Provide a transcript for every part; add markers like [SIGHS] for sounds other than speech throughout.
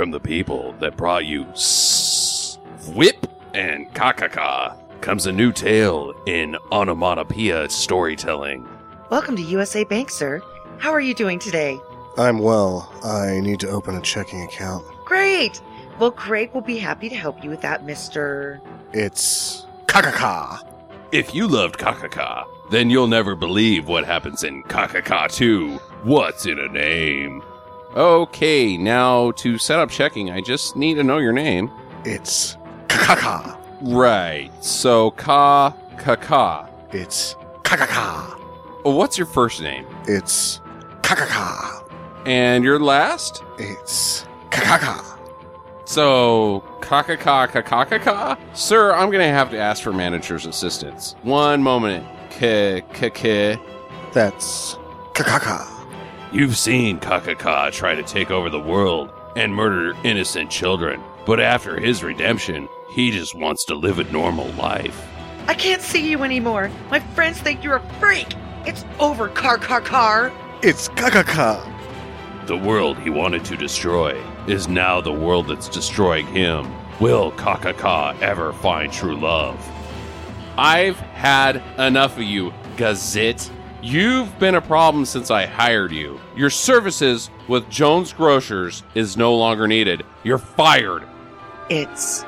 from the people that brought you S- Whip and Kakaka comes a new tale in onomatopoeia storytelling. Welcome to USA Bank, sir. How are you doing today? I'm well. I need to open a checking account. Great! Well, Craig will be happy to help you with that, Mr. It's Kakaka. If you loved Kakaka, then you'll never believe what happens in Kakaka 2. What's in a name? Okay, now to set up checking, I just need to know your name. It's Kakaka. Right. So ka ka ka. It's Kakaka. Oh, What's your first name? It's Kakaka. And your last? It's Kakaka. So ka ka ka ka ka ka ka. Sir, I'm gonna have to ask for manager's assistance. One moment. K k k. That's Kakaka. You've seen Kakaka try to take over the world and murder innocent children, but after his redemption, he just wants to live a normal life. I can't see you anymore. My friends think you're a freak. It's over, car, car, car. It's Kakaka. The world he wanted to destroy is now the world that's destroying him. Will Kakaka ever find true love? I've had enough of you, Gazette. You've been a problem since I hired you. Your services with Jones Grocers is no longer needed. You're fired. It's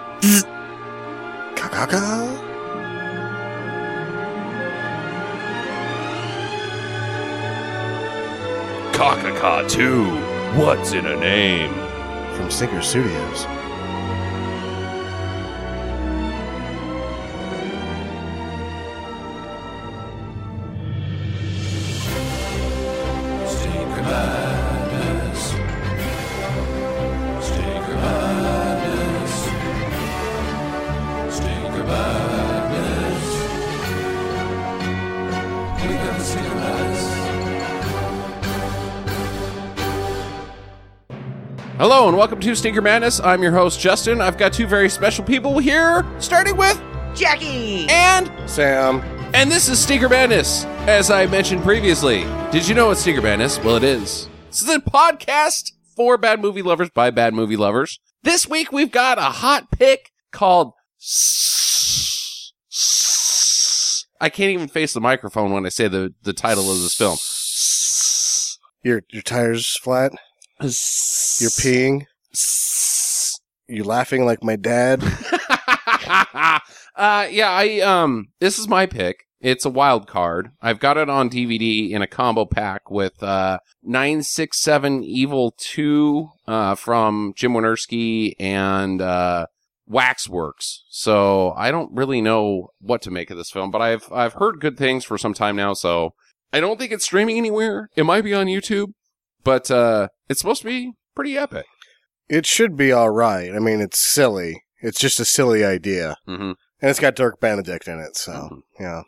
Kakaka? Kakaka 2. What's in a name? From Stinker Studios. Hello and welcome to Stinker Madness. I'm your host, Justin. I've got two very special people here, starting with Jackie. and Sam. and this is Stinker Madness. As I mentioned previously, did you know what Stinker Madness? Well, it is. This is a podcast for bad movie lovers by bad movie lovers. This week we've got a hot pick called. S- S- I can't even face the microphone when I say the, the title of this film. Your your tires flat? You're peeing? You're laughing like my dad? [LAUGHS] uh, yeah, I um, this is my pick. It's a wild card. I've got it on DVD in a combo pack with uh 967 Evil 2 uh from Jim Wynorski and uh Waxworks. So I don't really know what to make of this film, but I've I've heard good things for some time now, so I don't think it's streaming anywhere. It might be on YouTube, but uh it's supposed to be pretty epic. It should be alright. I mean, it's silly. It's just a silly idea. Mhm. And it's got Dirk Benedict in it, so, Mhm. yeah.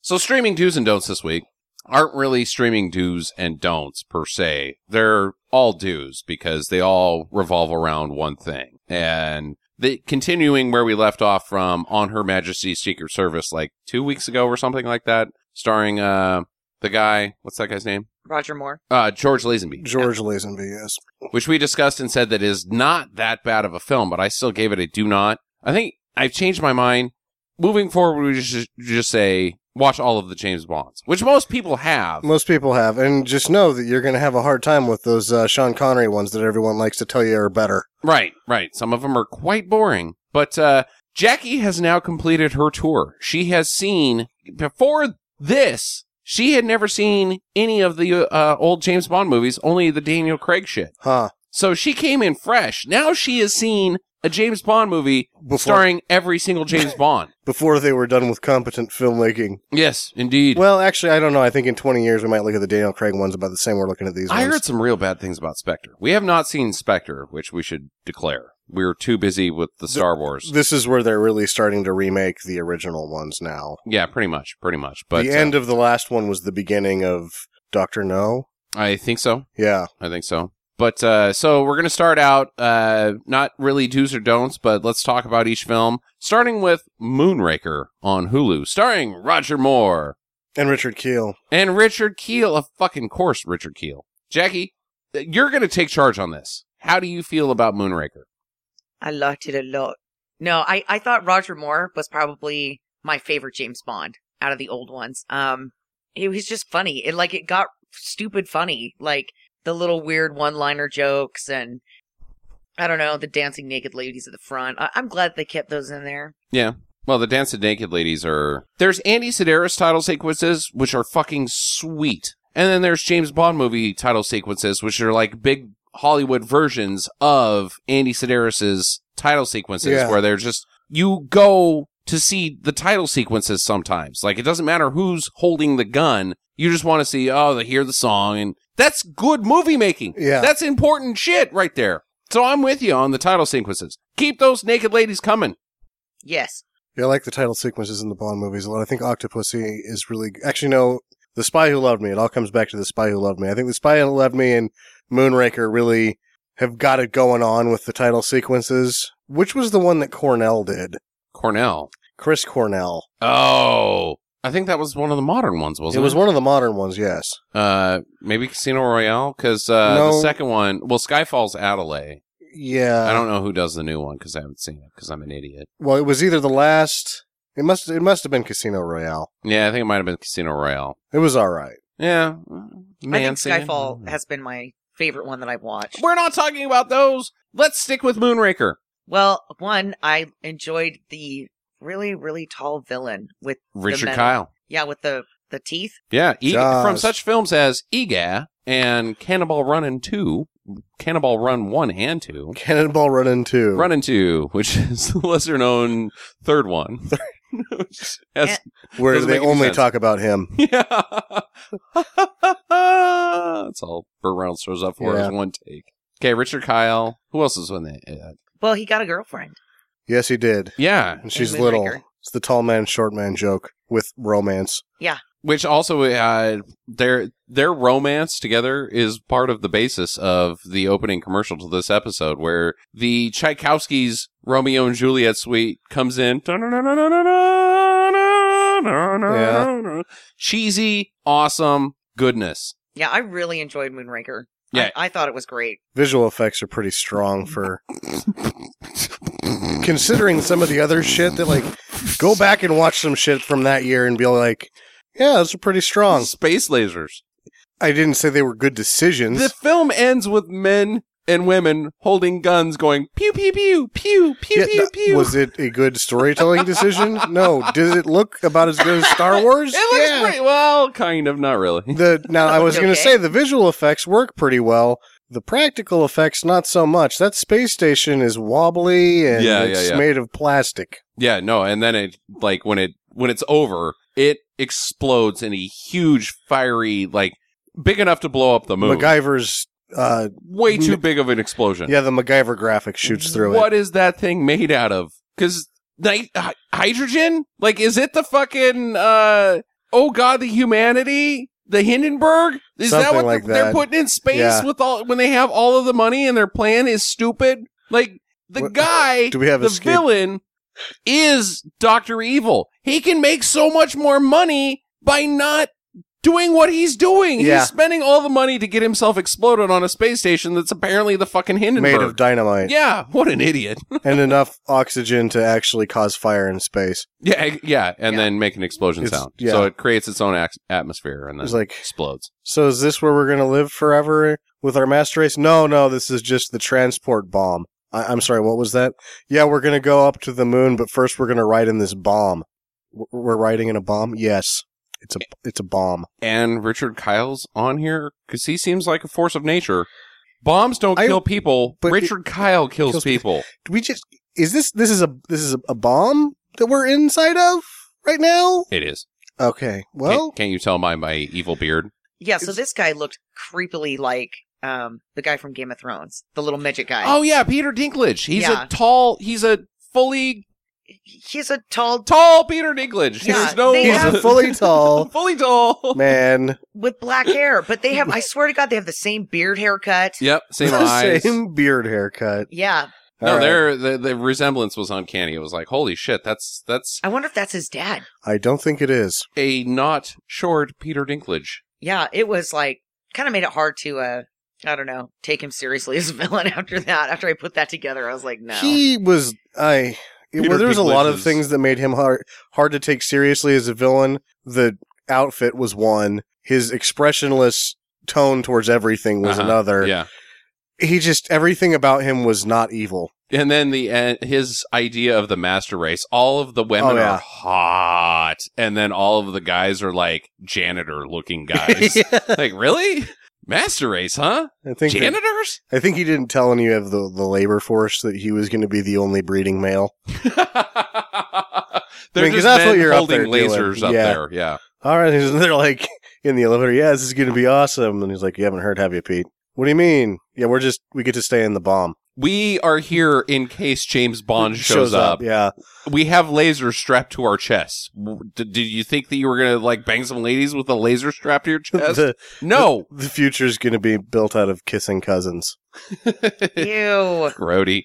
So streaming do's and don'ts this week aren't really streaming do's and don'ts per se. They're all do's because they all revolve around one thing. And the continuing where we left off from on Her Majesty's Secret Service like two weeks ago or something like that, starring uh the guy, what's that guy's name? Roger Moore. Uh George Lazenby. George Lazenby, yes. Which we discussed and said that is not that bad of a film, but I still gave it a do not. I think I've changed my mind. Moving forward, we just just say watch all of the James Bonds, which most people have. Most people have. And just know that you're going to have a hard time with those uh, Sean Connery ones that everyone likes to tell you are better. Right, right. Some of them are quite boring. But uh, Jackie has now completed her tour. She has seen, before this, she had never seen any of the uh, old James Bond movies, only the Daniel Craig shit. Huh. So she came in fresh. Now she has seen a James Bond movie Before- starring every single James [LAUGHS] Bond. Before they were done with competent filmmaking. Yes, indeed. Well, actually, I don't know. I think in 20 years we might look at the Daniel Craig ones about the same we're looking at these I ones. heard some real bad things about Spectre. We have not seen Spectre, which we should declare. We were too busy with the Star Wars. This is where they're really starting to remake the original ones now. yeah, pretty much, pretty much. But the uh, end of the last one was the beginning of Doctor No. I think so. Yeah. I think so. But uh, so we're gonna start out uh, not really do's or don'ts, but let's talk about each film, starting with Moonraker on Hulu, starring Roger Moore And Richard Kiel. and Richard Kiel. Of fucking course, Richard Kiel. Jackie, you're gonna take charge on this. how do you feel about Moonraker? I liked it a lot. No, I, I thought Roger Moore was probably my favorite James Bond out of the old ones. Um, it was just funny. It like it got stupid funny, like the little weird one-liner jokes and I don't know the dancing naked ladies at the front. I, I'm glad they kept those in there. Yeah. Well, the dancing Naked Ladies are. There's Andy Sidaris title sequences, which are fucking sweet. And then there's James Bond movie title sequences, which are like big Hollywood versions of Andy Sidaris's title sequences, Yeah. where they're just. You go to see the title sequences sometimes. Like, it doesn't matter who's holding the gun. You just want to see, oh, they hear the song. And that's good movie making. Yeah. That's important shit right there. So I'm with you on the title sequences. Keep those naked ladies coming. Yes, Yeah, I like the title sequences in the Bond movies a lot. I think Octopussy is really actually no. The Spy Who Loved Me. It all comes back to the Spy Who Loved Me. I think the Spy Who Loved Me and Moonraker really have got it going on with the title sequences. Which was the one that Cornell did? Cornell. Chris Cornell. Oh, I think that was one of the modern ones, wasn't it? was one of the modern ones. Yes. Uh, maybe Casino Royale, because uh, the second one, well, Skyfall's Adelaide. Yeah. I don't know who does the new one because I haven't seen it because I'm an idiot. Well, it was either the last. It must. It must have been Casino Royale. Yeah, I think it might have been Casino Royale. It was all right. Yeah, I think Skyfall has been my favorite one that I've watched. We're not talking about those. Let's stick with Moonraker. Well, one I enjoyed the really really tall villain with Richard metal. Kyle. yeah with the the teeth. Yeah, e- from such films as Eegah and Cannonball Running 2, Cannonball Run 1 and 2, Cannonball Run in two. Running 2, which is the lesser known third one. Which where they only sense. talk about him. [LAUGHS] yeah. That's all Burt Reynolds shows up for Yeah. is one take. Okay, Richard Kyle. Who else is in it? Uh, Well, he got a girlfriend. Yes, he did. yeah, And she's Moonraker. little. It's the tall man, short man joke with romance. Yeah. Which also uh, their their romance together is part of the basis of the opening commercial to this episode, where the Tchaikovsky's Romeo and Juliet suite comes in. Cheesy, awesome goodness. Yeah, I really enjoyed Moonraker. Yeah. I, I thought it was great. Visual effects are pretty strong for [LAUGHS] Mm. considering some of the other shit that like go back and watch some shit from that year and be like, yeah, those are pretty strong. Space lasers. I didn't say they were good decisions. The film ends with men and women holding guns going pew pew pew pew pew Yeah, pew th- pew. Was it a good storytelling decision? No. Does it look about as good as Star Wars? [LAUGHS] it looks yeah. pretty well, kind of, not really. The now I was [LAUGHS] going to say the visual effects work pretty well. The practical effects not so much. That space station is wobbly and Yeah, it's yeah, yeah. made of plastic. Yeah, no, and then it like when it when it's over, it explodes in a huge fiery like big enough to blow up the moon. MacGyver's uh Way too M- big of an explosion. yeah, the MacGyver graphic shoots through What it. is that thing made out of? Cuz ni- hy- hydrogen? Like is it the fucking uh oh god, the humanity? The Hindenburg? Is that what like they're, they're that. putting in space Yeah. with all when they have all of the money and their plan is stupid? Like the What- guy [LAUGHS] Do we have the escape? villain is Doctor Evil. He can make so much more money by not doing what he's doing. Yeah. He's spending all the money to get himself exploded on a space station that's apparently the fucking Hindenburg. Made of dynamite yeah, what an idiot. [LAUGHS] and enough oxygen to actually cause fire in space. yeah, yeah, and Yeah. then make an explosion It's- sound. yeah. So it creates its own ac- atmosphere and then It's like, explodes. so is this where we're going to live forever with our master race? No, no, this is just the transport bomb. I- I'm sorry, what was that? Yeah, we're going to go up to the moon, but first we're going to ride in this bomb. We're riding in a bomb? Yes. It's a it's a bomb. And Richard Kyle's on here because he seems like a force of nature. Bombs don't I- kill people. but Richard Kyle kills, kills people. Do we just is this this is a this is a, a bomb that we're inside of right now? It is. Okay. Well, can't, can't you tell by my evil beard? Yeah, so this guy looked creepily like um the guy from Game of Thrones, the little midget guy. Oh yeah, Peter Dinklage. He's Yeah. a tall. He's a fully he's a tall tall Peter Dinklage. Yeah, There's no. they he's [LAUGHS] have- a [LAUGHS] fully tall [LAUGHS] fully tall. man. with black hair, but they have I swear to God they have the same beard haircut. Yep, same eyes. Same beard haircut. Yeah. No, All right. there the the resemblance was uncanny. It was like, holy shit, that's that's I wonder if that's his dad. I don't think it is. a not short Peter Dinklage. Yeah, it was like kind of made it hard to uh I don't know, take him seriously as a villain after that. After I put that together, I was like, no. He was I. Peter well, there was a lot of things that made him hard hard to take seriously as a villain. The outfit was one. His expressionless tone towards everything was Uh-huh. another. Yeah. He just everything about him was not evil. And then the uh, his idea of the master race, all of the women Oh, yeah. are hot, and then all of the guys are like janitor looking [LAUGHS] guys. like, really? Master race, huh? I think that- Janitors? I think he didn't tell any of the the labor force that he was going to be the only breeding male. [LAUGHS] They're mean, 'cause just that's what men you're up holding there lasers up Yeah. there. Yeah. All right, and they're like [LAUGHS] in the elevator. Yeah, this is going to be awesome. And he's like, "You haven't heard, have you, Pete? What do you mean? Yeah, we're just we get to stay in the bomb. We are here in case James Bond shows, up. Yeah, We have lasers strapped to our chests. W- Did, did you think that you were gonna like bang some ladies with a laser strapped to your [LAUGHS] chest? the no. the future is going to be built out of kissing cousins. [LAUGHS] Ew. Grody.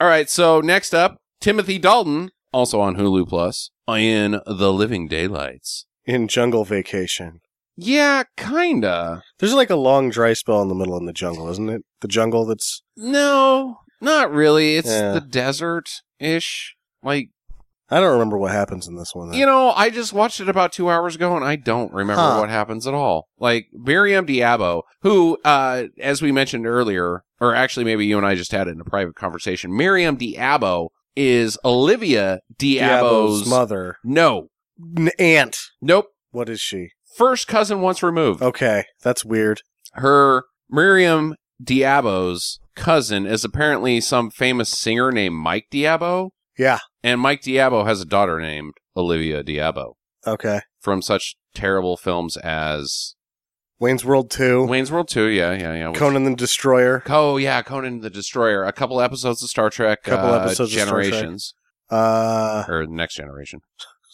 All right, so next up, Timothy Dalton, also on Hulu Plus, in The Living Daylights. in Jungle Vacation. Yeah, kinda. There's like a long dry spell in the middle in the jungle, isn't it? The jungle that's No, not really. It's Yeah. the desert ish. Like, I don't remember what happens in this one. you know, I just watched it about two hours ago and I don't remember Huh. what happens at all. Like, Maryam d'Abo, who, uh, as we mentioned earlier, or actually maybe you and I just had it in a private conversation, Maryam d'Abo is Olivia d'Abo's, d'Abo's mother, No. N- aunt. Nope. What is she? First cousin once removed. Okay, that's weird. Her Maryam d'Abo's cousin is apparently some famous singer named Mike d'Abo. Yeah. And Mike d'Abo has a daughter named Olivia d'Abo Okay, from such terrible films as Wayne's World Two, Wayne's World 2. Yeah, yeah, yeah. Conan the Destroyer. Oh, yeah, Conan the Destroyer. A couple episodes of Star Trek. A Couple uh, episodes of Star Trek. Generations. Uh, Or Next Generation.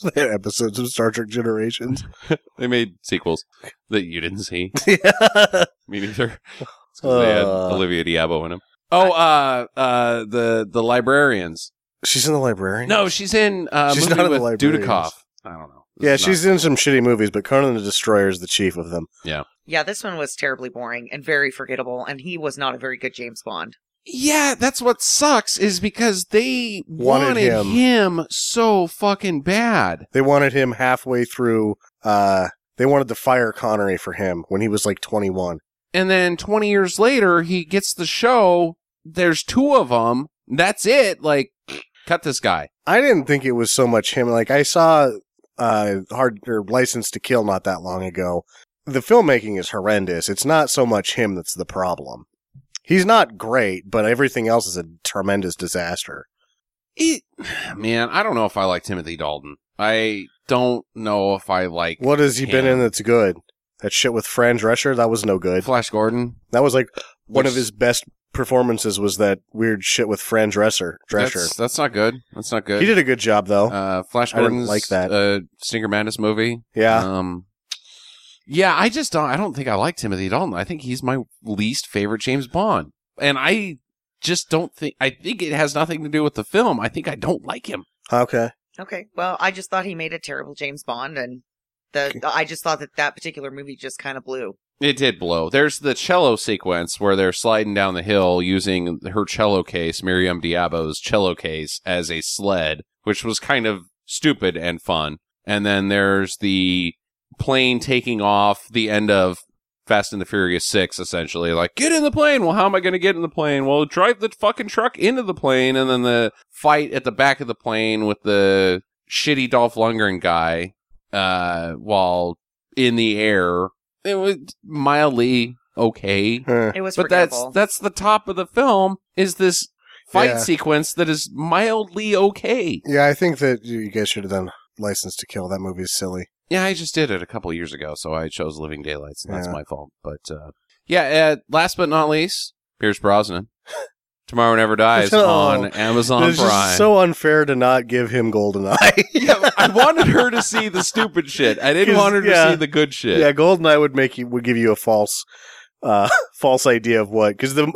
[LAUGHS] episodes of Star Trek Generations. [LAUGHS] They made sequels that you didn't see. [LAUGHS] yeah. Me neither. It's 'cause they had Uh. Olivia d'Abo in them. Oh, uh, uh, the the librarians. She's in the library. No, she's in uh, She's movie not in the with Librarians. Dudikoff. I don't know. This Yeah, is not- she's in some shitty movies, but Conan the Destroyer is the chief of them. Yeah. Yeah, this one was terribly boring and very forgettable, and he was not a very good James Bond. Yeah. That's what sucks is because they Wanted wanted, him. him. so fucking bad. They wanted him halfway through. Uh, they wanted to fire Connery for him when he was like 21. And then twenty years later, he gets the show. There's two of them. That's it. Like, cut this guy. I didn't think it was so much him. Like I saw uh hard or License to Kill not that long ago. The filmmaking is horrendous. It's not so much him that's the problem. He's not great, but everything else is a tremendous disaster. It, [SIGHS] man, I don't know if I like Timothy Dalton. I don't know if I like What has he been in that's good? That shit with Fran Drescher, that was no good. Flash Gordon. That was like one of his best performances was that weird shit with Fran Dresser. Drescher. That's, that's not good. That's not good. He did a good job though. uh, Flash I didn't like that. uh, Stinker Madness movie. yeah. Um, yeah, I just don't. I don't think I like Timothy Dalton. I think he's my least favorite James Bond, and I just don't think. I think it has nothing to do with the film. I think I don't like him. Okay. Okay, well, I just thought he made a terrible James Bond, and the I just thought that that particular movie just kind of blew. It did blow. There's the cello sequence where they're sliding down the hill using her cello case, Maryam d'Abo's cello case, as a sled, which was kind of stupid and fun. And then there's the plane taking off the end of Fast and the Furious 6, essentially. Like, get in the plane! Well, how am I going to get in the plane? Well, drive the fucking truck into the plane, and then the fight at the back of the plane with the shitty Dolph Lundgren guy, uh, while in the air. It was mildly okay. It was But that's that's the top of the film is this fight Yeah. sequence that is mildly okay. Yeah, I think that you guys should have done License to Kill. That movie is silly. Yeah, I just did it a couple years ago, so I chose Living Daylights, and that's Yeah. my fault. But uh, yeah, uh, last but not least, Pierce Brosnan. [LAUGHS] Tomorrow Never Dies [LAUGHS] Oh. on Amazon it's Prime. just so unfair to not give him Goldeneye. [LAUGHS] yeah, I wanted her to see the stupid shit. I didn't want her to yeah. see the good shit. yeah, Goldeneye would make you would give you a false, uh, false idea of what because the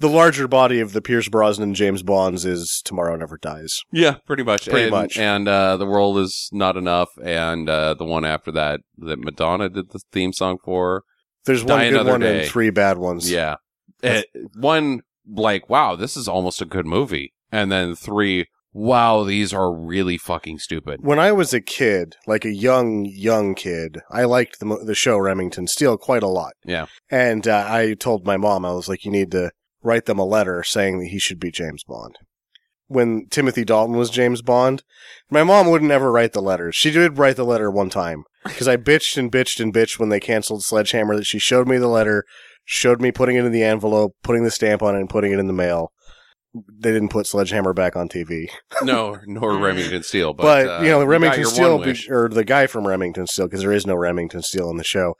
the larger body of the Pierce Brosnan James Bonds is Tomorrow Never Dies. Yeah, pretty much. Pretty and, much. And uh, the world is not enough. And uh, the one after that, that Madonna did the theme song for. There's Die one good one Day. and three bad ones. Yeah. Eh, one, like, wow, this is almost a good movie. And then three, wow, these are really fucking stupid. When I was a kid, like a young, young kid, I liked the, the show Remington Steele quite a lot. Yeah. And uh, I told my mom, I was like, you need to write them a letter saying that he should be James Bond. When Timothy Dalton was James Bond, my mom wouldn't ever write the letters. She did write the letter one time because I bitched and bitched and bitched when they canceled Sledgehammer that she showed me the letter, showed me putting it in the envelope, putting the stamp on it, and putting it in the mail. They didn't put Sledgehammer back on TV. [LAUGHS] No, nor Remington Steele, but, But, uh, you know, Remington your Steele, or the guy from Remington Steele, because there is no Remington Steele in the show,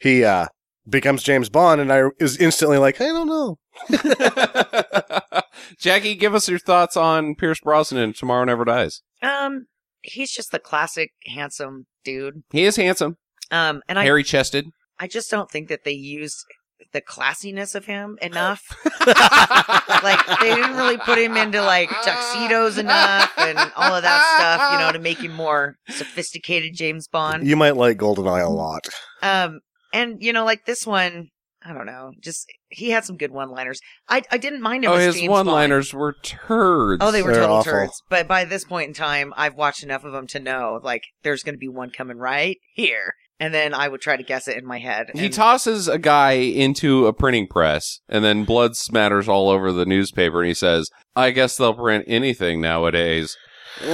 he uh, becomes James Bond, and I is instantly like, I don't know. [LAUGHS] Jackie, give us your thoughts on Pierce Brosnan in Tomorrow Never Dies. Um, he's just the classic handsome dude. He is handsome, Um, and I, hairy chested. I just don't think that they used the classiness of him enough. [LAUGHS] like they didn't really put him into like tuxedos enough and all of that stuff, you know, to make him more sophisticated James Bond. You might like Goldeneye a lot. Um, and you know, like this one, I don't know, just he had some good one-liners. I I didn't mind him. Oh, as his James one-liners were turds. Oh, they were They're total awful. turds. But by this point in time, I've watched enough of them to know like there's going to be one coming right here, and then I would try to guess it in my head. He tosses a guy into a printing press, and then blood smatters all over the newspaper, and he says, I guess they'll print anything nowadays. You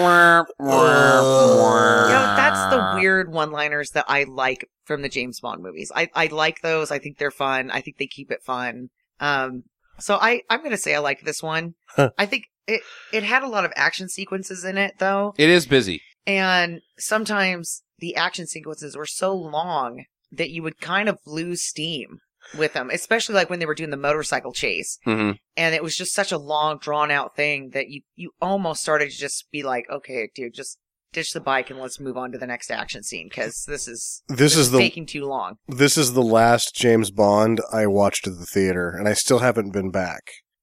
know, that's the weird one-liners that I like from the James Bond movies. I, I like those. I think they're fun. I think they keep it fun. Um, so I, I'm going to say I like this one. Huh. I think it, it had a lot of action sequences in it though. It is busy. And sometimes the action sequences were so long that you would kind of lose steam with them, especially like when they were doing the motorcycle chase. hmm And it was just such a long, drawn out thing that you, you almost started to just be like, okay, dude, just ditch the bike and let's move on to the next action scene because this is This is the taking too long. this is the last James Bond I watched at the theater, and I still haven't been back.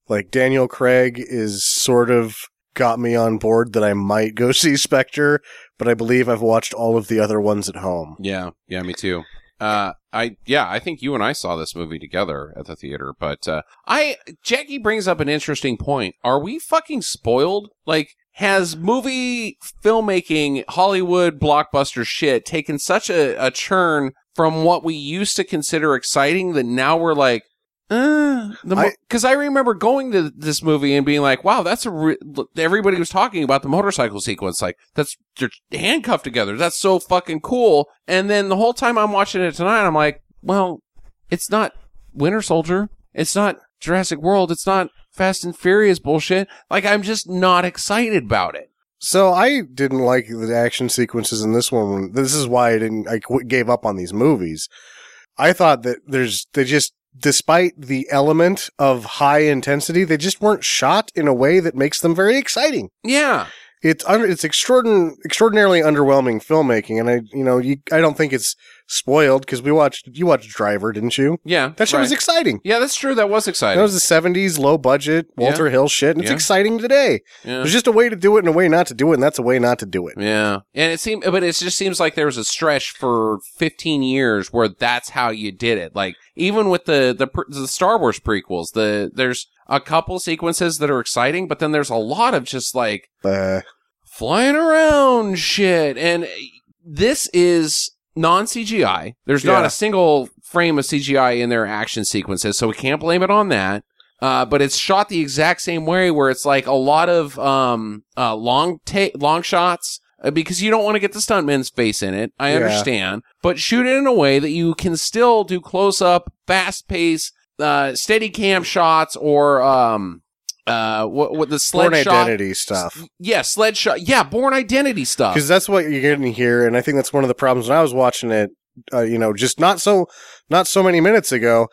Like Daniel Craig is sort of got me on board that I might go [LAUGHS] see Spectre, but I believe I've watched all of the other ones at home. Yeah, yeah, me too. Uh, I yeah, I think you and I saw this movie together at the theater. But uh, I Jackie brings up an interesting point. Are we fucking spoiled? Like, has movie filmmaking, Hollywood blockbuster shit taken such a, a churn from what we used to consider exciting that now we're like. Uh, I- because I remember going to this movie and being like, "Wow, that's a." Re-, everybody was talking about the motorcycle sequence, like that's they're handcuffed together. That's so fucking cool. And then the whole time I'm watching it tonight, I'm like, "Well, it's not Winter Soldier. It's not Jurassic World. It's not Fast and Furious bullshit. Like I'm just not excited about it." So I didn't like the action sequences in this one. This is why I didn't. I gave up on these movies. I thought that there's they just, despite the element of high intensity, they just weren't shot in a way that makes them very exciting. Yeah, It's it's extraordin- extraordinarily underwhelming filmmaking, and I you know you I don't think it's spoiled because we watched you watched Driver, didn't you? yeah, That shit was exciting. yeah, that's true. That was exciting. That was the '70s, low budget Walter Hill shit, and it's Yeah. exciting today. yeah. There's just a way to do it and a way not to do it, and that's a way not to do it. Yeah, and it seemed, but it just seems like there was a stretch for 15 years where that's how you did it. Like even with the the, the Star Wars prequels, the there's a couple sequences that are exciting, but then there's a lot of just like Uh, flying around shit, and this is non CGI. There's not a single frame of CGI in their action sequences, so we can't blame it on that. Uh, but it's shot the exact same way, where it's like a lot of um, uh, long ta- long shots uh, because you don't want to get the stuntman's face in it. I Yeah. understand, but shoot it in a way that you can still do close up, fast pace, uh, steady cam shots, or um, uh, what, what the sled Bourne shot. Identity stuff. Yeah, sled shot. Yeah, Bourne Identity stuff. Because that's what you're getting here, and I think that's one of the problems when I was watching it. Uh, you know, just not so not so many minutes ago,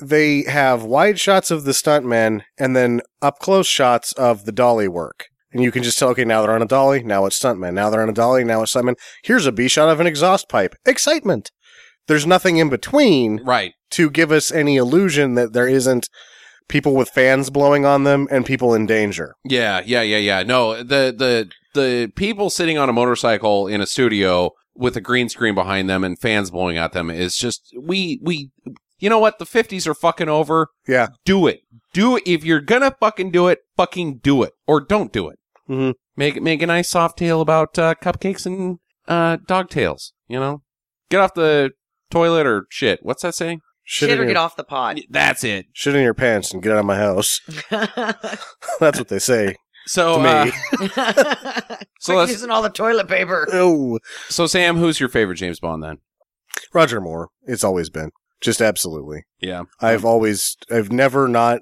they have wide shots of the stuntmen and then up close shots of the dolly work. And you can just tell, okay, now they're on a dolly, now it's stuntman Now they're on a dolly, now it's stuntmen. Here's a B shot of an exhaust pipe. Excitement. There's nothing in between Right. to give us any illusion that there isn't people with fans blowing on them and people in danger. Yeah, yeah, yeah, yeah. No, the the the people sitting on a motorcycle in a studio with a green screen behind them and fans blowing at them is just we we you know what? The 50s are fucking over. Yeah. Do it. Do it. If you're gonna fucking do it, fucking do it. Or don't do it. Mhm. Make, make a nice soft tale about uh, cupcakes and uh, dog tails, you know? Get off the toilet or shit. What's that saying? Shit, in or your, get off the pod. That's it. shit in your pants and get out of my house. [LAUGHS] That's what they say So, to me. uh, [LAUGHS] so Quit using all the toilet paper. oh, so Sam, who's your favorite James Bond then? Roger Moore. It's always been just absolutely. Yeah. I've always, I've never not.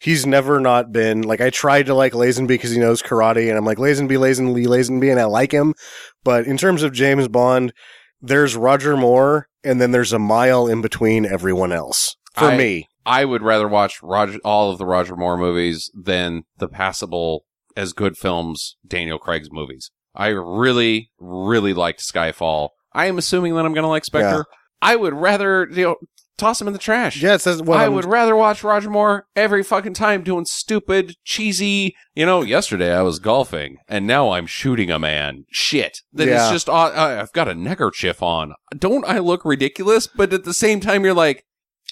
He's never not been like I tried to like Lazenby because he knows karate, and I'm like Lazenby, Lazenby, Lazenby, and I like him. But in terms of James Bond, there's Roger Moore, and then there's a mile in between everyone else for I- me. I would rather watch Roger all of the Roger Moore movies than the passable as good films Daniel Craig's movies. I really, really liked Skyfall. I am assuming that I'm going to like Spectre. I would rather you know toss him in the trash. Yeah, it says what I I'm- would rather watch Roger Moore every fucking time doing stupid, cheesy. You know, yesterday I was golfing and now I'm shooting a man. Shit. That Yeah. it's just, uh, uh, I've got a neckerchief on. Don't I look ridiculous? But at the same time, you're like,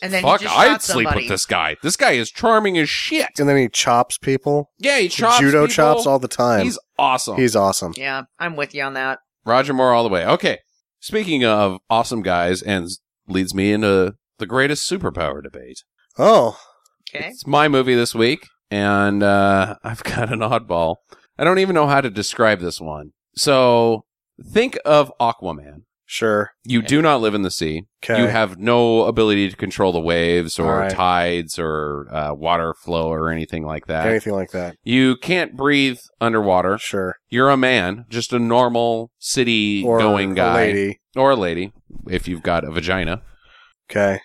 And then fuck, he just I'd sleep with this guy. This guy is charming as shit. and then he chops people. Yeah, he chops judo people. chops all the time. He's awesome. He's awesome. Yeah, I'm with you on that. Roger Moore all the way. Okay. Speaking of awesome guys, and leads me into the greatest superpower debate. Oh, Okay. It's my movie this week, and uh, [LAUGHS] I've got an oddball. I don't even know how to describe this one. So think of Aquaman. sure. You do not live in the sea. Okay. You have no ability to control the waves or All right. tides or uh, water flow or anything like that. Anything like that. You can't breathe underwater. Sure. You're a man, just a normal city Or going a guy. lady. Or a lady, if you've got a vagina. Okay.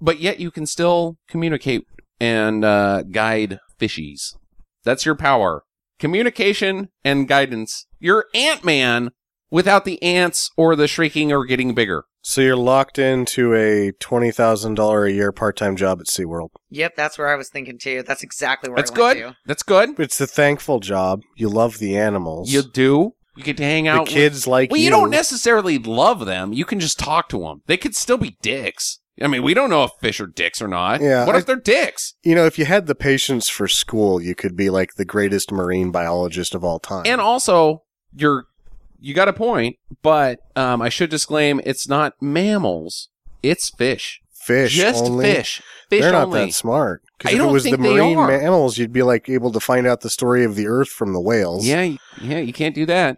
But yet you can still communicate and uh, guide fishies. That's your power. Communication and guidance. You're Ant Man without the ants or the shrieking or getting bigger. So you're locked into a twenty thousand dollar a year part time job at SeaWorld. Yep, that's where I was thinking too. That's exactly where That's I went good. to. That's good. It's a thankful job. You love the animals. You do. You get to hang the out. with- kids like well, you. you don't necessarily love them. You can just talk to them. They could still be dicks. I mean, we don't know if fish are dicks or not. Yeah, What I- if they're dicks? You know, if you had the patience for school, you could be like the greatest marine biologist of all time. And also, you're you got a point, but um, I should disclaim it's not mammals. It's fish. fish, Just only. fish. Fish They're not only. that smart. Because if it was the marine mammals, you'd be like able to find out the story of the Earth from the whales. Yeah, yeah, you can't do that.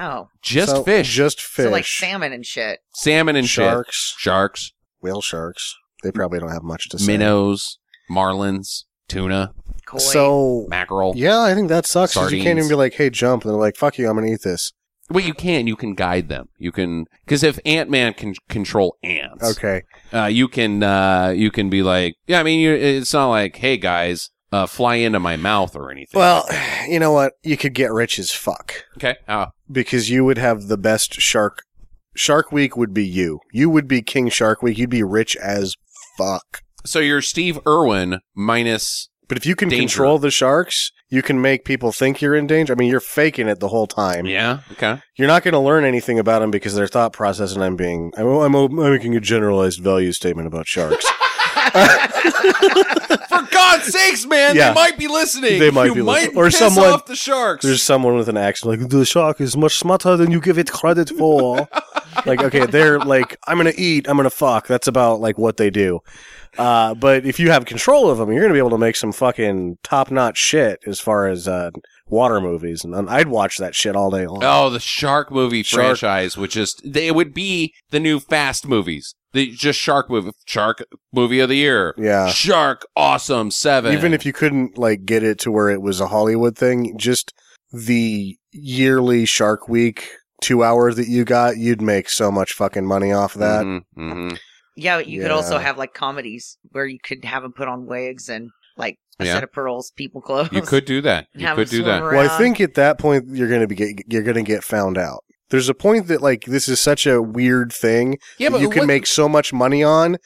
Oh, Just So, fish. Just fish. so like salmon and shit. Salmon and sharks, shit. Sharks, whale sharks. They probably don't have much to say. minnows, marlins, tuna, Koi. So mackerel. yeah, I think that sucks. 'cause you can't Sardines. even be like, "Hey, jump!" And they're like, "Fuck you, I'm gonna eat this." Well, you can. You can guide them. You can because if Ant Man can control ants, Okay, uh, you can uh, you can be like, yeah. I mean, you, it's not like, hey guys, uh, fly into my mouth or anything. well, [SIGHS] you know what? You could get rich as fuck okay. Uh, because you would have the best shark. Shark Week would be you. You would be King Shark Week. You'd be rich as fuck. so you're Steve Irwin minus. But if you can Danger. control the sharks, you can make people think you're in danger. I mean, you're faking it the whole time. Yeah. Okay. You're not going to learn anything about them because their thought process, and I'm being, I'm, I'm, I'm making a generalized value statement about sharks. [LAUGHS] [LAUGHS] For God's sakes, man, Yeah. they might be listening. They might you be might listening. Or piss someone- off the sharks. There's someone with an accent like, the shark is much smarter than you give it credit for. [LAUGHS] like, okay, they're like, I'm going to eat, I'm going to fuck. That's about like what they do. Uh, but if you have control of them, you're going to be able to make some fucking top notch shit as far as, uh, water movies. And I'd watch that shit all day long. Oh, the shark movie Shark- franchise, which is they would be the new Fast movies. The just shark movie, shark movie of the year. Yeah. Shark Awesome Seven. Even if you couldn't like get it to where it was a Hollywood thing, just the yearly Shark Week two hours that you got, you'd make so much fucking money off of that. Mhm, mhm. Yeah, you could also have like comedies where you could have them put on wigs and like a Yeah. set of pearls, people [LAUGHS] clothes. you could do that. You could do that. swim Well, I think at that point you're gonna be get, you're gonna get found out. There's a point that like this is such a weird thing Yeah, that but you can what, make so much money on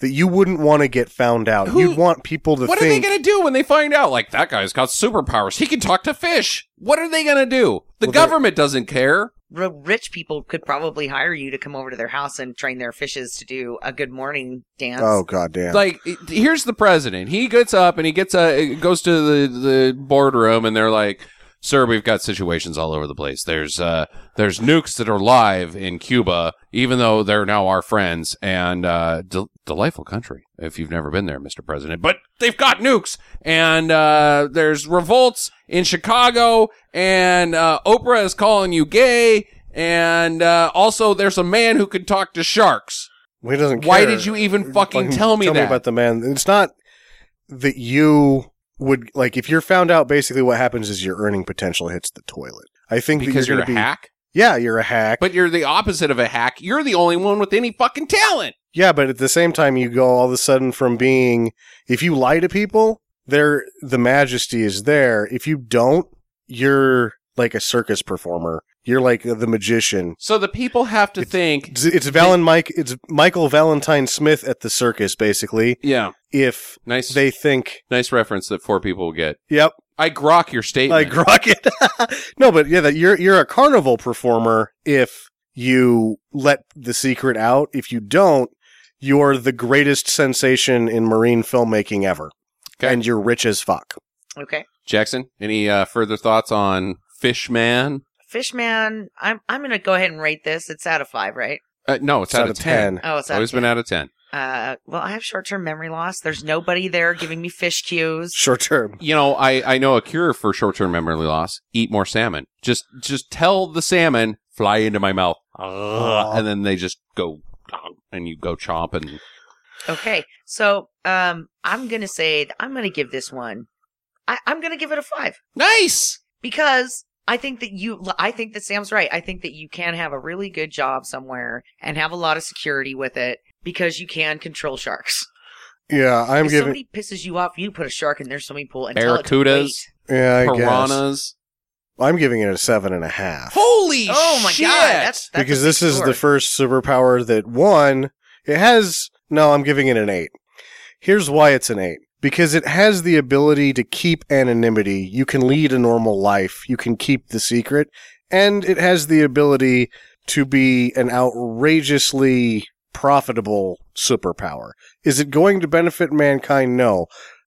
that you wouldn't want to get found out. Who- You'd want people to think What are they gonna do when they find out? Like that guy's got superpowers. He can talk to fish. What are they gonna do? The Well, government doesn't care. r- rich people could probably hire you to come over to their house and train their fishes to do a good morning dance. Oh god damn. Like, here's the president. He gets up and he gets uh, goes to the the boardroom, and they're like, "Sir, we've got situations all over the place. There's uh, there's nukes that are live in Cuba, even though they're now our friends, and uh, del- delightful country if you've never been there, Mr. President. But they've got nukes, and uh, there's revolts in Chicago, and uh, Oprah is calling you gay." And uh, also, there's a man who can talk to sharks. He doesn't Care. Why did you even fucking tell me tell that? me about the man. It's not that you would like if you're found out. Basically, what happens is your earning potential hits the toilet. I think because you're, you're, a be, hack. Yeah, you're a hack. But you're the opposite of a hack. You're the only one with any fucking talent. yeah, but at the same time, you go all of a sudden from being if you lie to people, there the majesty is there. If you don't, you're like a circus performer. You're like the magician. So the people have to It's- think. It's, it's Valen Mike. It's Michael Valentine Smith at the circus, basically. Yeah, If nice, they think, nice reference that four people will get. yep, I grok your statement. like rocket. [LAUGHS] no, but yeah, that you're you're a carnival performer if you let the secret out. If you don't, you're the greatest sensation in marine filmmaking ever, Okay. and you're rich as fuck. Okay. Jackson, any uh, further thoughts on Fishman? Fishman, I'm I'm gonna go ahead and rate this. It's out of five, right? Uh, no, it's, out, of ten. Oh, it's out Always of been out of ten. Uh, well, I have short term memory loss. There's nobody there giving me fish cues. Short term. You know, I, I know a cure for short term memory loss. Eat more salmon. Just just tell the salmon fly into my mouth, Aw. and then they just go, and you go chomp and Okay, so um, I'm gonna say that I'm gonna give this one. I, I'm gonna give it a five nice. because I think that you. I think that Sam's right. I think that you can have a really good job somewhere and have a lot of security with it because you can control sharks. Yeah, I'm if giving. somebody pisses you off, you put a shark in their swimming pool and tell it to Barracudas. wait. Yeah, I guess. Piranhas. I'm giving it a seven and a half. Holy Oh my shit! god, that's, that's because this is score. the first superpower that one it has no i'm giving it an 8 here's why it's an 8 because it has the ability to keep anonymity you can lead a normal life you can keep the secret and it has the ability to be an outrageously profitable superpower is it going to benefit mankind no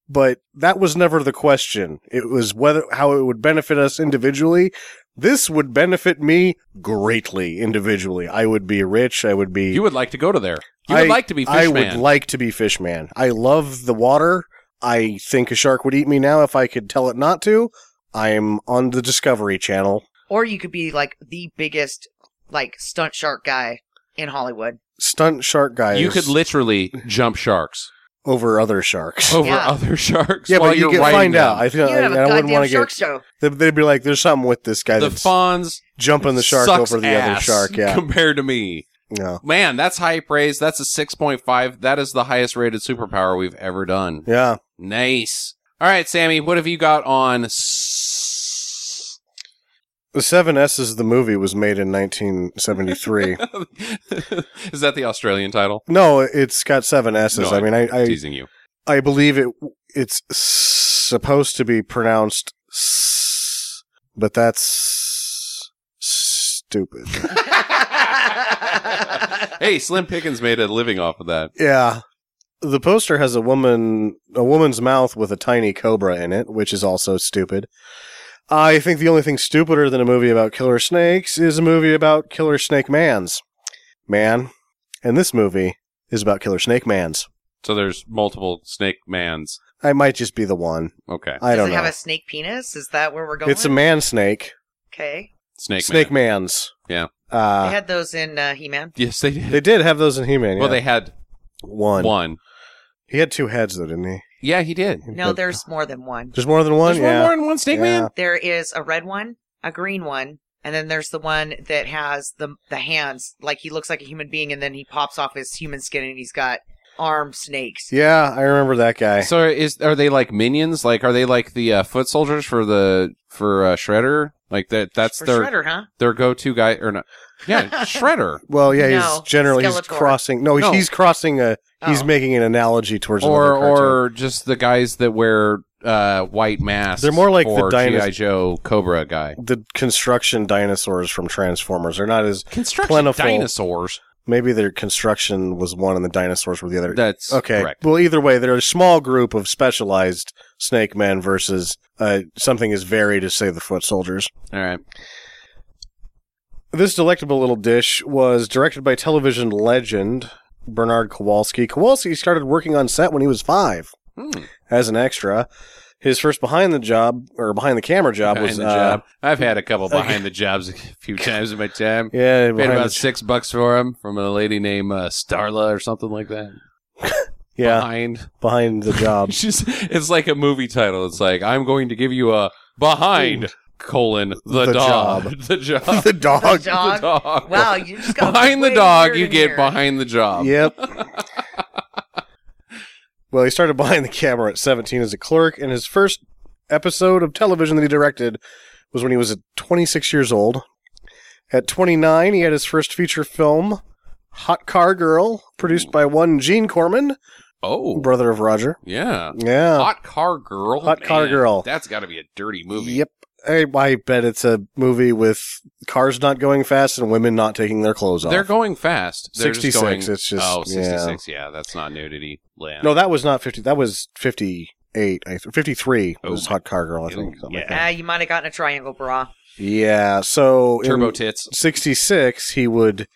but that was never the question it was whether how it would benefit us individually this would benefit me greatly individually. I would be rich. I would be. You would like to go to there. You would I- like to be Fishman. I Fishman. would like to be Fishman. I love the water. I think a shark would eat me now if I could tell it not to. I'm on the Discovery Channel. Or you could be like the biggest like stunt shark guy in Hollywood. Stunt shark guys. you could literally jump sharks over other sharks. over Yeah. other sharks. yeah, while but you you're can riding find them. out. I feel. You I, have wouldn't goddamn want to shark get. show. They'd, they'd be like, "There's something with this guy the that's Fonz jumping the shark over the other shark." Yeah, [LAUGHS] compared to me. No, Man, that's high praise. That's a six point five. That is the highest rated superpower we've ever done. yeah. Nice. All right, Sammy, what have you got on? s- The Seven S's the movie was made in 1973. [LAUGHS] is that the Australian title? no, it's got seven S's. No, I mean, I, I Teasing you. I believe it it's supposed to be pronounced s, but that's stupid. [LAUGHS] hey, Slim Pickens made a living off of that. yeah. The poster has a woman a woman's mouth with a tiny cobra in it, which is also stupid. I think the only thing stupider than a movie about killer snakes is a movie about killer snake mans. Man. And this movie is about killer snake mans. So there's multiple snake mans. I might just be the one. Okay, I Does don't it know. have a snake penis? Is that where we're going? it's a man snake. Okay. snake snake man. mans. Yeah. Uh, they had those in uh, He-Man. Yes, they did. They did have those in He-Man. Well, yeah. they had one. one. He had two heads though, didn't he? Yeah, he did. No, But- there's more than one. there's more than one. There's yeah. more than one snake Yeah. man. There is a red one, a green one, and then there's the one that has the the hands, like he looks like a human being, and then he pops off his human skin and he's got arm snakes. Yeah, I remember that guy. So is are they like minions? Like are they like the uh, foot soldiers for the for uh, Shredder? Like that that's For their Shredder, huh? their go to guy or not? Yeah, [LAUGHS] Shredder. well, yeah, No, he's generally he's crossing. No, No. he's crossing a. He's Oh. making an analogy towards or or just the guys that wear uh, white masks. They're more like the for dinos- GI Joe Cobra guy. The construction dinosaurs from Transformers. They're not as Construction Plentiful. dinosaurs. Maybe their construction was one and the dinosaurs were the other. That's Okay. correct. Well, either way, they're a small group of specialized snake men versus uh, something as varied as, say, the foot soldiers. All right. This delectable little dish was directed by television legend Bernard Kowalski. Kowalski started working on set when he was five Hmm. as an extra. His first behind the job or behind the camera job Behind was the uh, job. I've had a couple behind the jobs a few [LAUGHS] times in my time. Yeah, Paid about the- six bucks for them from a lady named uh, Starla or something like that. [LAUGHS] yeah, Behind. behind the job. [LAUGHS] It's just it's like a movie title. It's like I'm going to give you a behind colon the, The dog job. the job the The dog. dog. the dog. Wow, you just got behind the dog you in get here. behind the job. Yep. Well, he started [LAUGHS] behind the camera at 17 as a clerk, and his first episode of television that he directed was when he was 26 years old. At 29, he had his first feature film, Hot Car Girl, produced by one Gene Corman, Oh, brother of Roger. yeah. Yeah. Hot car girl. Hot Car Girl. That's got to be a dirty movie. Yep. I, I bet it's a movie with cars not going fast and women not taking their clothes off. They're going fast. They're just 66, going- it's just- oh, yeah. 66. Yeah. that's not nudity land. no, that was not 50. That was 58. I th- 53 was Oh, Hot Car Girl, I think. yeah. like Ah, that. you might have gotten a triangle bra. Yeah. So in turbo tits. 66, he would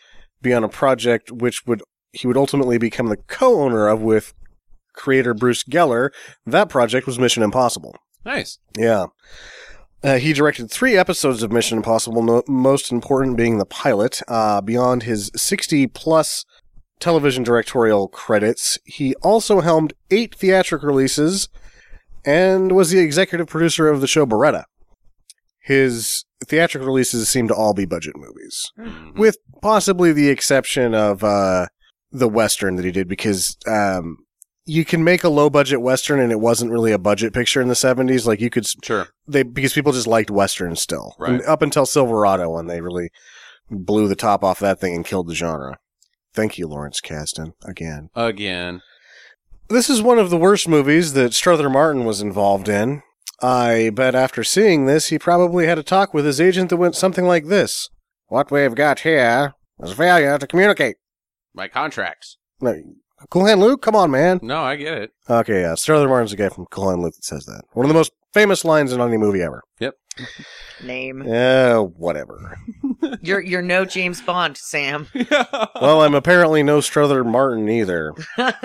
be on a project which would he would ultimately become the co-owner of with creator Bruce Geller. That project was Mission Impossible. Nice. Yeah. Uh, he directed three episodes of Mission Impossible, no, most important being the pilot. Uh, beyond his 60 plus television directorial credits, he also helmed eight theatrical releases and was the executive producer of the show Baretta. His theatrical releases seem to all be budget movies, Mhm. with possibly the exception of uh, the Western that he did, because um, you can make a low budget Western and it wasn't really a budget picture in the 70s. Like you could Sure. they because people just liked westerns still, Right. And up until Silverado when they really blew the top off that thing and killed the genre. Thank you, Lawrence Kasdan, again. Again. This is one of the worst movies that Strother Martin was involved in. I bet after seeing this, he probably had a talk with his agent that went something like this: "What we've got here is a failure to communicate." My contracts. No, Cool Hand Luke, come on, man. No, I get it. Okay, yeah, Strother Martin's the guy from Cool Hand Luke that says that. One of the most famous lines in any movie ever. Yep. Name. Yeah, whatever. [LAUGHS] You're you're no James Bond, Sam. [LAUGHS] Well, I'm apparently no Strother Martin either. [LAUGHS]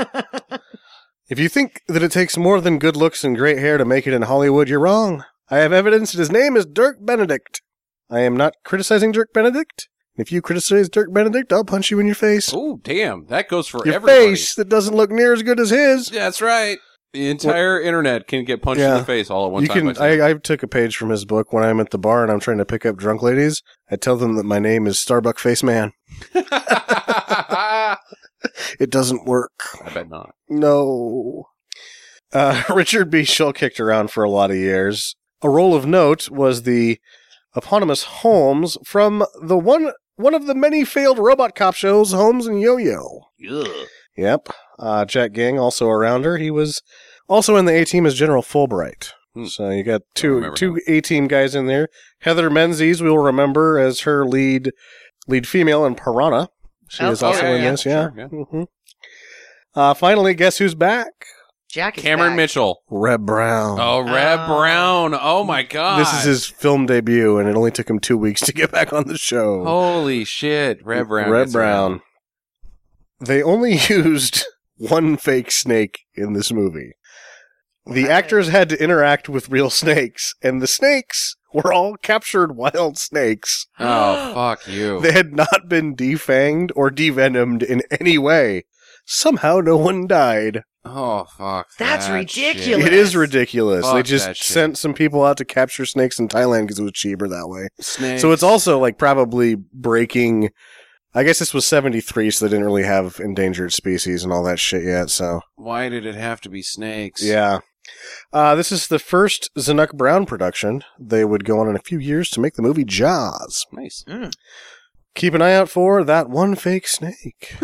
If you think that it takes more than good looks and great hair to make it in Hollywood, you're wrong. I have evidence that his name is Dirk Benedict. I am not criticizing Dirk Benedict. If you criticize Dirk Benedict, I'll punch you in your face. oh, damn. That goes for your everybody. face that doesn't look near as good as his. That's right. The entire internet can get punched in the face all at one you time. can. I, I took a page from his book when I'm at the bar and I'm trying to pick up drunk ladies. I tell them that my name is Starbuck Face Man. [LAUGHS] It doesn't work. I bet not. No. Uh, [LAUGHS] Richard B. Shull kicked around for a lot of years. A role of note was the eponymous Holmes from the one one of the many failed robot cop shows, Holmes and Yo-Yo. Ugh. Yep. Uh, Jack Ging also a rounder. He was also in the A team as General Fulbright. Hmm. So you got two two A team guys in there. Heather Menzies we'll remember as her lead lead female in Piranha. She Oh, is also yeah, in yeah, this, yeah. sure, yeah. Mhm. Uh, finally, guess who's back? Jack is Cameron back. Mitchell. Reb Brown. Oh, Reb Oh. Brown. Oh my god. This is his film debut, and it only took him two weeks [LAUGHS] to get back on the show. Holy shit. Reb Brown. Reb gets Brown. around. They only [LAUGHS] used one fake snake in this movie. The What? actors had to interact with real snakes, and the snakes were all captured [LAUGHS] wild snakes. Oh, [GASPS] fuck you. They had not been defanged or devenomed in any way. Somehow no one died. Oh, fuck. That's that ridiculous. shit. It is ridiculous. they just sent some people out to capture snakes in Thailand because it was cheaper that way. Snakes. So it's also like probably breaking. I guess this was 73, so they didn't really have endangered species and all that shit yet. So, Why did it have to be snakes? yeah. Uh, this is the first Zanuck Brown production. They would go on in a few years to make the movie Jaws. Nice. Mm. Keep an eye out for that one fake snake. [LAUGHS]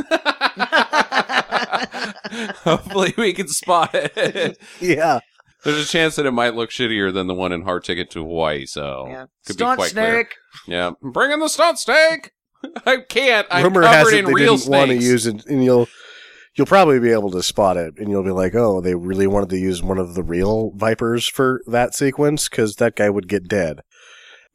Hopefully we can spot it. yeah. There's a chance that it might look shittier than the one in Hard Ticket to Hawaii, so yeah. could be Stunt quite clear. snake. Yeah, bring in the stunt snake. I can't. I'm Rumor covered has it in they real didn't want to use it, and you'll you'll probably be able to spot it, and you'll be like, "Oh, they really wanted to use one of the real vipers for that sequence because that guy would get dead."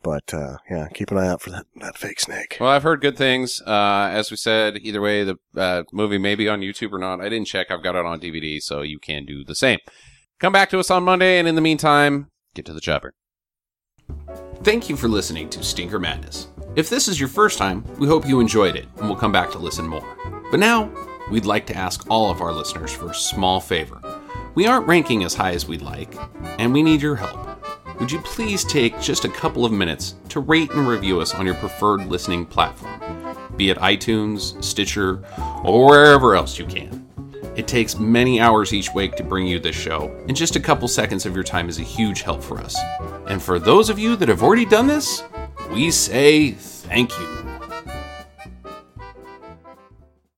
But uh, yeah, keep an eye out for that that fake snake. Well, I've heard good things. Uh, as we said, either way, the uh, movie may be on YouTube or not. I didn't check. I've got it on DVD, so you can do the same. Come back to us on Monday, and in the meantime, get to the chopper. Thank you for listening to Stinker Madness. If this is your first time, we hope you enjoyed it, and we'll come back to listen more. But now, we'd like to ask all of our listeners for a small favor. We aren't ranking as high as we'd like, and we need your help. Would you please take just a couple of minutes to rate and review us on your preferred listening platform, be it iTunes, Stitcher, or wherever else you can? It takes many hours each week to bring you this show, and just a couple seconds of your time is a huge help for us. And for those of you that have already done this, we say thank you.